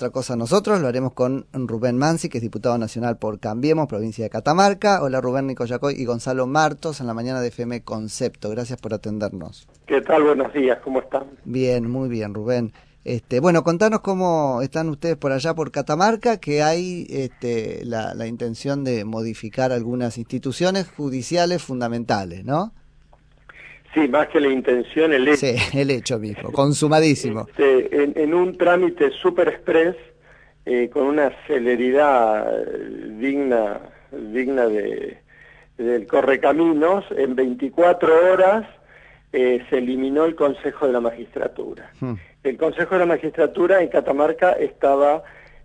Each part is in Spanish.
otra cosa nosotros, lo haremos con Rubén Mansi, que es diputado nacional por Cambiemos, provincia de Catamarca. Hola Rubén Nicoyacoy y Gonzalo Martos en la mañana de FM Concepto. Gracias por atendernos. ¿Qué tal? Buenos días, ¿cómo están? Bien, muy bien, Rubén. Este, bueno, contanos cómo están ustedes por allá por Catamarca, que hay este, la, la intención de modificar algunas instituciones judiciales fundamentales, ¿no? Sí, más que la intención, el hecho. Sí, el hecho mismo, consumadísimo. Este, en, un trámite super express, eh, con una celeridad digna, digna de, del correcaminos, en 24 horas eh, se eliminó el Consejo de la Magistratura. Hmm. El Consejo de la Magistratura en Catamarca estaba...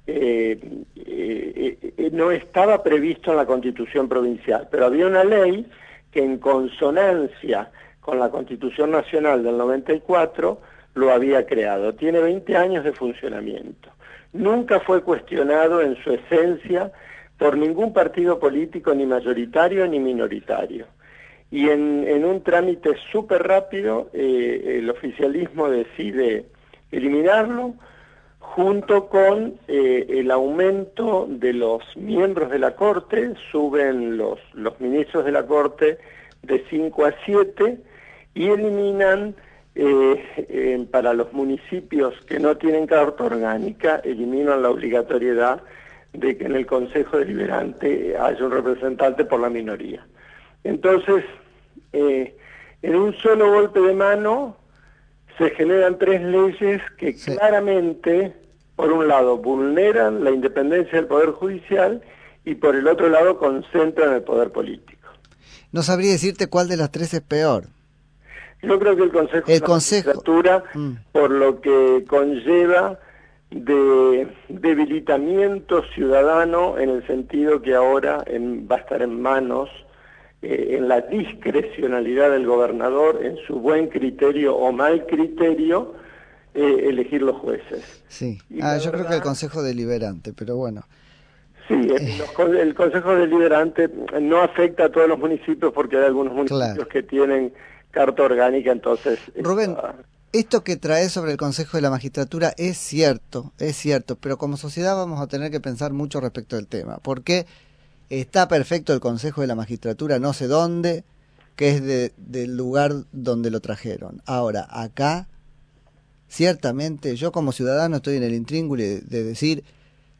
Eh, no estaba previsto en la Constitución provincial, pero había una ley que en consonancia con la Constitución Nacional del 94 lo había creado. Tiene 20 años de funcionamiento. Nunca fue cuestionado en su esencia por ningún partido político, ni mayoritario ni minoritario. Y en, un trámite súper rápido, eh, el oficialismo decide eliminarlo junto con eh, el aumento de los miembros de la Corte, suben los, los ministros de la Corte de 5 a 7, y eliminan eh, para los municipios que no tienen carta orgánica, eliminan la obligatoriedad de que en el Consejo Deliberante haya un representante por la minoría. Entonces, eh, en un solo golpe de mano se generan tres leyes que claramente, por un lado, vulneran la independencia del Poder Judicial y por el otro lado concentran el poder político. No sabría decirte cuál de las tres es peor. Yo creo que el Consejo de la Magistratura, mm. por lo que conlleva de debilitamiento ciudadano en el sentido que ahora va a estar en manos, eh, en la discrecionalidad del gobernador, en su buen criterio o mal criterio, eh, elegir los jueces. Sí, ah, yo creo que el Consejo Deliberante, pero bueno. Sí, eh. el, Consejo Deliberante no afecta a todos los municipios porque hay algunos municipios que tienen carta orgánica, entonces... Rubén, esto que trae sobre el Consejo de la Magistratura es cierto, es cierto, pero como sociedad vamos a tener que pensar mucho respecto del tema, porque está perfecto el Consejo de la Magistratura, no sé dónde, que es del lugar donde lo trajeron. Ahora, acá, ciertamente, yo como ciudadano estoy en el intríngulo de decir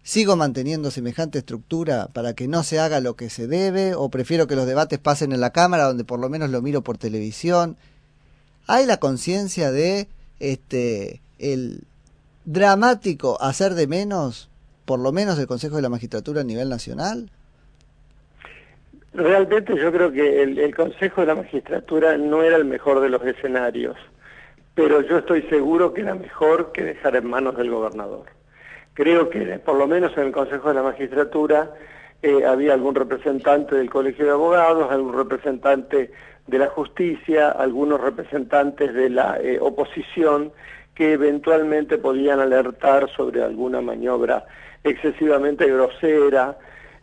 ¿Sigo manteniendo semejante estructura para que no se haga lo que se debe? ¿O prefiero que los debates pasen en la Cámara donde por lo menos lo miro por televisión? ¿Hay la conciencia de este el dramático hacer de menos, por lo menos el Consejo de la Magistratura a nivel nacional? Realmente yo creo que el, el Consejo de la Magistratura no era el mejor de los escenarios, pero yo estoy seguro que era mejor que dejar en manos del gobernador. Creo que por lo menos en el Consejo de la Magistratura eh, había algún representante del Colegio de Abogados, algún representante de la justicia, algunos representantes de la eh, oposición que eventualmente podían alertar sobre alguna maniobra excesivamente grosera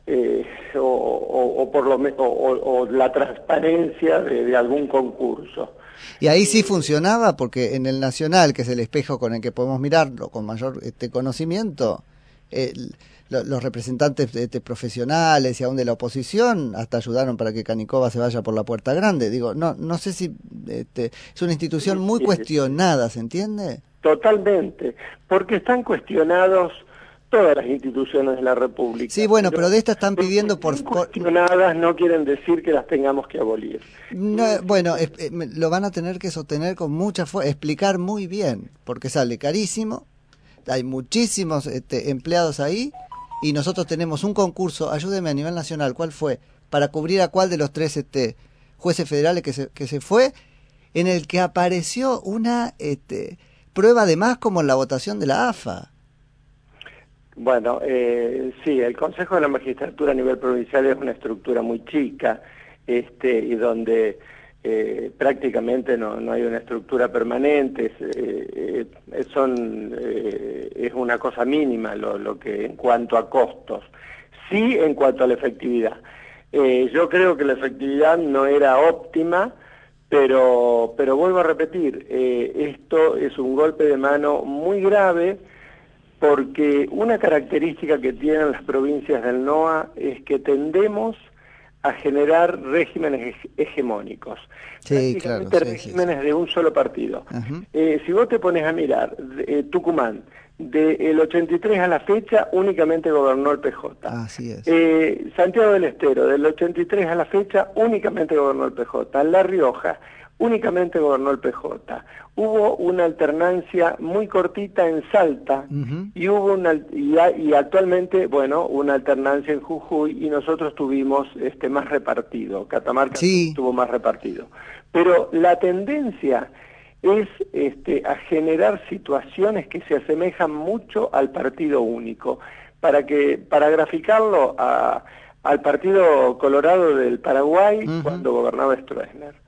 eh, o, lo o, la transparencia de algún concurso. Y ahí sí funcionaba porque en el Nacional, que es el espejo con el que podemos mirarlo con mayor este, conocimiento, los representantes este, profesionales y aún de la oposición hasta ayudaron para que Canicova se vaya por la puerta grande. Digo, no, no sé si este, es una institución muy cuestionada, ¿se entiende? Totalmente, porque están cuestionados todas las instituciones de la República. Sí, bueno, pero, de estas están pidiendo por... Cuestionadas no quieren decir que las tengamos que abolir. bueno, eh, lo van a tener que sostener con mucha fuerza, explicar muy bien, porque sale carísimo, hay muchísimos este, empleados ahí, y nosotros tenemos un concurso, ayúdeme a nivel nacional, ¿cuál fue? Para cubrir a cuál de los tres este, jueces federales que se, que se fue, en el que apareció una este, prueba de más como en la votación de la AFA bueno, eh, sí, el Consejo de la Magistratura a nivel provincial es una estructura muy chica este, y donde eh, prácticamente no, no, hay una estructura permanente, es, eh, eh, son, es una cosa mínima lo, lo, que en cuanto a costos, sí en cuanto a la efectividad. yo creo que la efectividad no era óptima, pero, pero vuelvo a repetir, esto es un golpe de mano muy grave porque una característica que tienen las provincias del NOA es que tendemos a generar regímenes hegemónicos, sí, claro, regímenes de un solo partido. Eh, si vos te pones a mirar eh, Tucumán, del 83 a la fecha únicamente gobernó el PJ. Así es. Eh, Santiago del Estero, del 83 a la fecha únicamente gobernó el PJ. La Rioja, únicamente gobernó el PJ. Hubo una alternancia muy cortita en Salta y hubo una y, actualmente, bueno, una alternancia en Jujuy y nosotros tuvimos este más repartido. Catamarca tuvo más repartido. Pero la tendencia es este, a generar situaciones que se asemejan mucho al partido único. Para que para graficarlo a, al partido colorado del Paraguay cuando gobernaba Stroessner.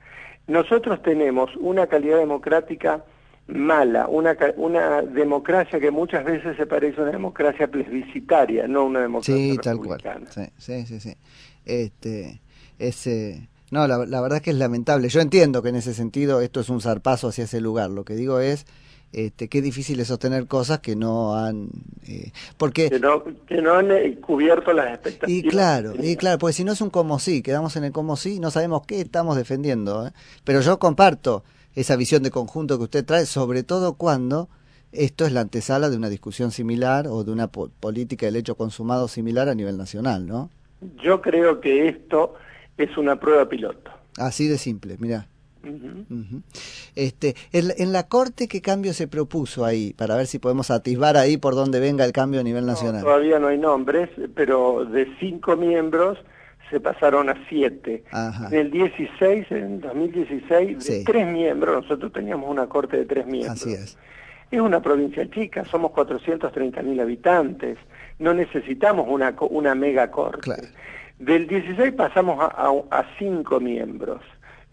Nosotros tenemos una calidad democrática mala, una, una democracia que muchas veces se parece a una democracia plebiscitaria, no una democracia sí, tal cual. Sí, sí, sí. Este, ese, no, la, verdad es que es lamentable. Yo entiendo que en ese sentido esto es un zarpazo hacia ese lugar. Lo que digo es este, qué difícil es sostener cosas que no han... Eh, porque... Que no, que no han eh, cubierto las expectativas. Y claro, y claro, porque si no es un como sí, quedamos en el como sí, no sabemos qué estamos defendiendo. ¿eh? Pero yo comparto esa visión de conjunto que usted trae, sobre todo cuando esto es la antesala de una discusión similar o de una política del hecho consumado similar a nivel nacional, ¿no? Yo creo que esto es una prueba piloto. Así de simple, mira. Este, en, la Corte, ¿qué cambio se propuso ahí? Para ver si podemos atisbar ahí por dónde venga el cambio a nivel nacional. todavía no hay nombres, pero de cinco miembros se pasaron a siete. En el 16, en 2016, de tres miembros, nosotros teníamos una Corte de tres miembros. Así es. Es una provincia chica, somos 430 mil habitantes, no necesitamos una, una mega corte. Del 16 pasamos a, a cinco miembros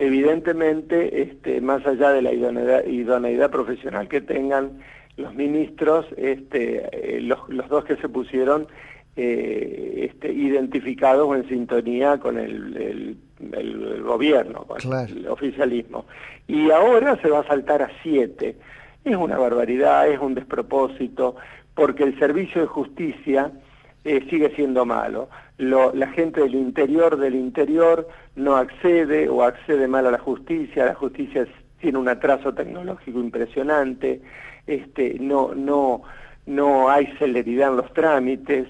evidentemente, este, más allá de la idoneidad, profesional que tengan los ministros, este, eh, los, dos que se pusieron eh, este, identificados o en sintonía con el, gobierno, con el oficialismo. Y ahora se va a saltar a siete. Es una barbaridad, es un despropósito, porque el servicio de justicia eh, sigue siendo malo. la gente del interior del interior no accede o accede mal a la justicia, la justicia tiene un atraso tecnológico impresionante, este, no, no, no hay celeridad en los trámites,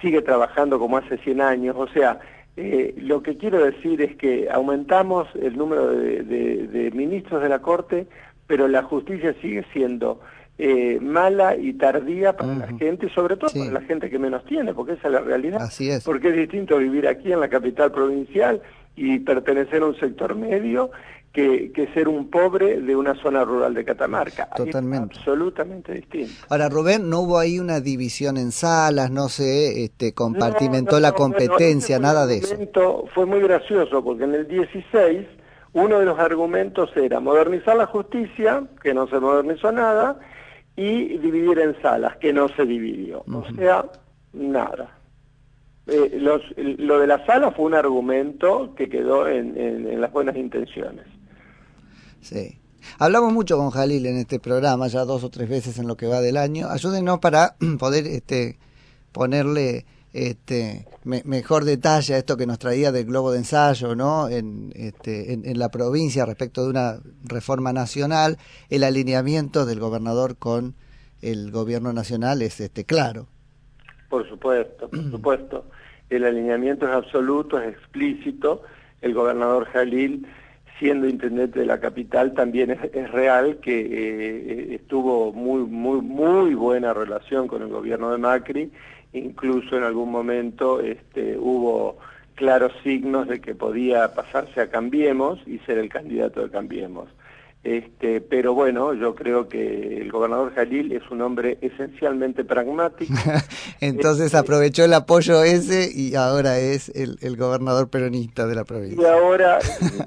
sigue trabajando como hace 100 años, o sea, eh, lo que quiero decir es que aumentamos el número de ministros de la Corte, pero la justicia sigue siendo eh, mala y tardía para la gente, sobre todo para la gente que menos tiene, porque esa es la realidad. Así es. Porque es distinto vivir aquí en la capital provincial y pertenecer a un sector medio que, que ser un pobre de una zona rural de Catamarca. Totalmente. absolutamente distinto. Ahora, Rubén, ¿no hubo ahí una división en salas, no sé, este, compartimentó la competencia, nada de eso? Fue muy gracioso, porque en el 16 uno de los argumentos era modernizar la justicia, que no se modernizó nada, y dividir en salas, que no se dividió. O sea, nada. Eh, lo de la sala fue un argumento que quedó en, las buenas intenciones. Sí. Hablamos mucho con Jalil en este programa, ya dos o tres veces en lo que va del año. Ayúdenos para poder este, ponerle este, mejor detalle a esto que nos traía del globo de ensayo, ¿no? En, este, en, la provincia respecto de una reforma nacional, el alineamiento del gobernador con el gobierno nacional es este claro. Por supuesto, por supuesto. El alineamiento es absoluto, es explícito. El gobernador Jalil, siendo intendente de la capital, también es, real que eh, estuvo muy, muy, muy buena relación con el gobierno de Macri incluso en algún momento este, hubo claros signos de que podía pasarse a Cambiemos y ser el candidato de Cambiemos. Este, pero bueno, yo creo que el gobernador Jalil es un hombre esencialmente pragmático. Entonces este, aprovechó el apoyo ese y ahora es el, el, gobernador peronista de la provincia. Y ahora,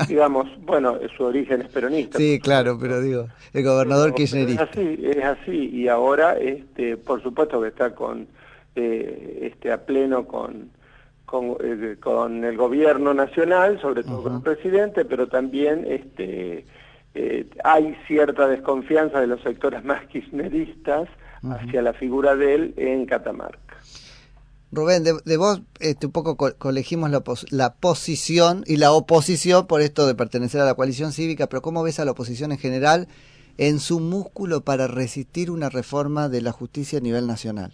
digamos, bueno, su origen es peronista. Sí, claro, pero digo, el gobernador kirchnerista. Es así, es así, y ahora, este, por supuesto que está con este, este, a pleno con, con, eh, con, el gobierno nacional, sobre todo con el presidente, pero también este, eh, hay cierta desconfianza de los sectores más kirchneristas hacia la figura de él en Catamarca. Rubén, de, vos este, un poco colegimos la, la, posición y la oposición por esto de pertenecer a la coalición cívica, pero ¿cómo ves a la oposición en general en su músculo para resistir una reforma de la justicia a nivel nacional?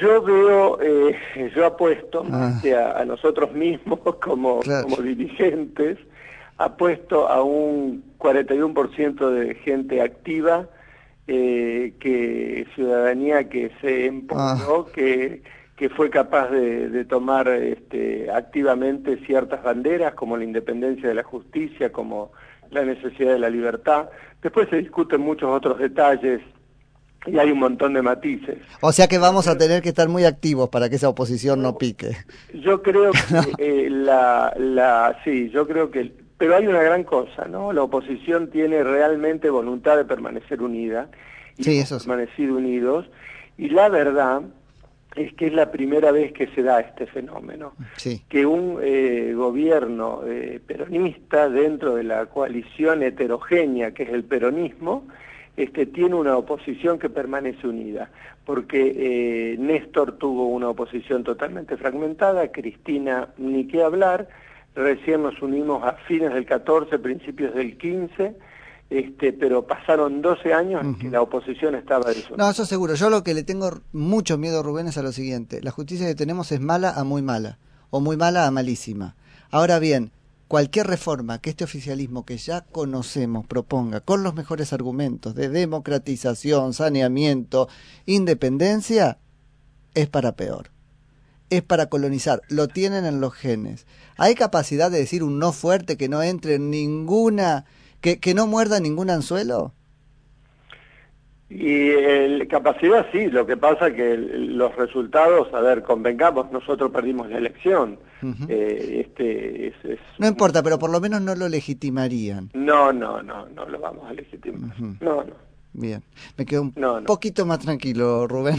Yo veo, eh, yo apuesto ah. a, nosotros mismos como, como dirigentes, apuesto a un 41% de gente activa eh, que ciudadanía que se empoderó, ah. que, que fue capaz de, tomar este, activamente ciertas banderas como la independencia de la justicia, como la necesidad de la libertad. Después se discuten muchos otros detalles y hay un montón de matices. O sea que vamos a tener que estar muy activos para que esa oposición no, pique. Yo creo que eh, la, la, sí, yo creo que pero hay una gran cosa, ¿no? La oposición tiene realmente voluntad de permanecer unida y sí, eso permanecer unidos. Y la verdad es que es la primera vez que se da este fenómeno. Que un eh, gobierno eh, peronista dentro de la coalición heterogénea que es el peronismo, este, tiene una oposición que permanece unida, porque eh, Néstor tuvo una oposición totalmente fragmentada, Cristina ni qué hablar, recién nos unimos a fines del 14, principios del 15, este, pero pasaron 12 años en que la oposición estaba desunida. No, eso seguro. Yo lo que le tengo mucho miedo, Rubén, es a lo siguiente. La justicia que tenemos es mala a muy mala, o muy mala a malísima. Ahora bien, cualquier reforma que este oficialismo que ya conocemos proponga con los mejores argumentos de democratización, saneamiento, independencia, es para peor es para colonizar, lo tienen en los genes. ¿Hay capacidad de decir un no fuerte que no entre en ninguna, que, que no muerda ningún anzuelo? Y el, capacidad sí, lo que pasa que los resultados, a ver, convengamos, nosotros perdimos la elección. Eh, este, no importa, pero por lo menos no lo legitimarían. No, no, no, no lo vamos a legitimar. No, no. Bien, me quedo un poquito más tranquilo, Rubén.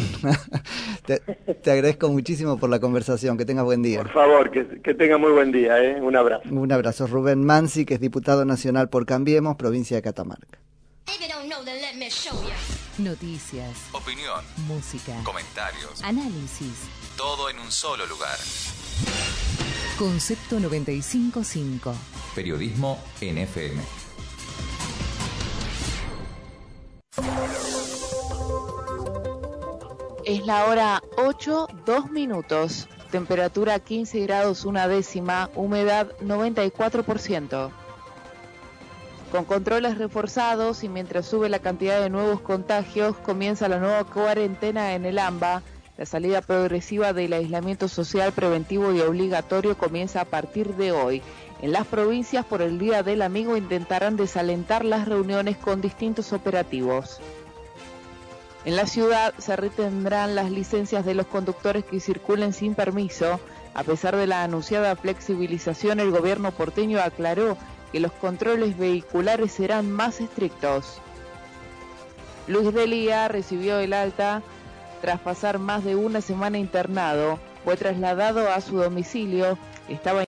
te, agradezco muchísimo por la conversación. Que tengas buen día. Por favor, que, que tenga muy buen día. ¿eh? Un abrazo. Un abrazo. Rubén Mansi, que es diputado nacional por Cambiemos, provincia de Catamarca. Noticias, opinión, música, comentarios, análisis. Todo en un solo lugar. Concepto 955. Periodismo NFM. Es la hora 8, 2 minutos. Temperatura 15 grados una décima, humedad 94%. Con controles reforzados y mientras sube la cantidad de nuevos contagios, comienza la nueva cuarentena en el AMBA. La salida progresiva del aislamiento social preventivo y obligatorio comienza a partir de hoy. En las provincias por el Día del Amigo intentarán desalentar las reuniones con distintos operativos. En la ciudad se retendrán las licencias de los conductores que circulen sin permiso. A pesar de la anunciada flexibilización, el gobierno porteño aclaró que los controles vehiculares serán más estrictos. Luis Delía recibió el alta tras pasar más de una semana internado. Fue trasladado a su domicilio. Estaba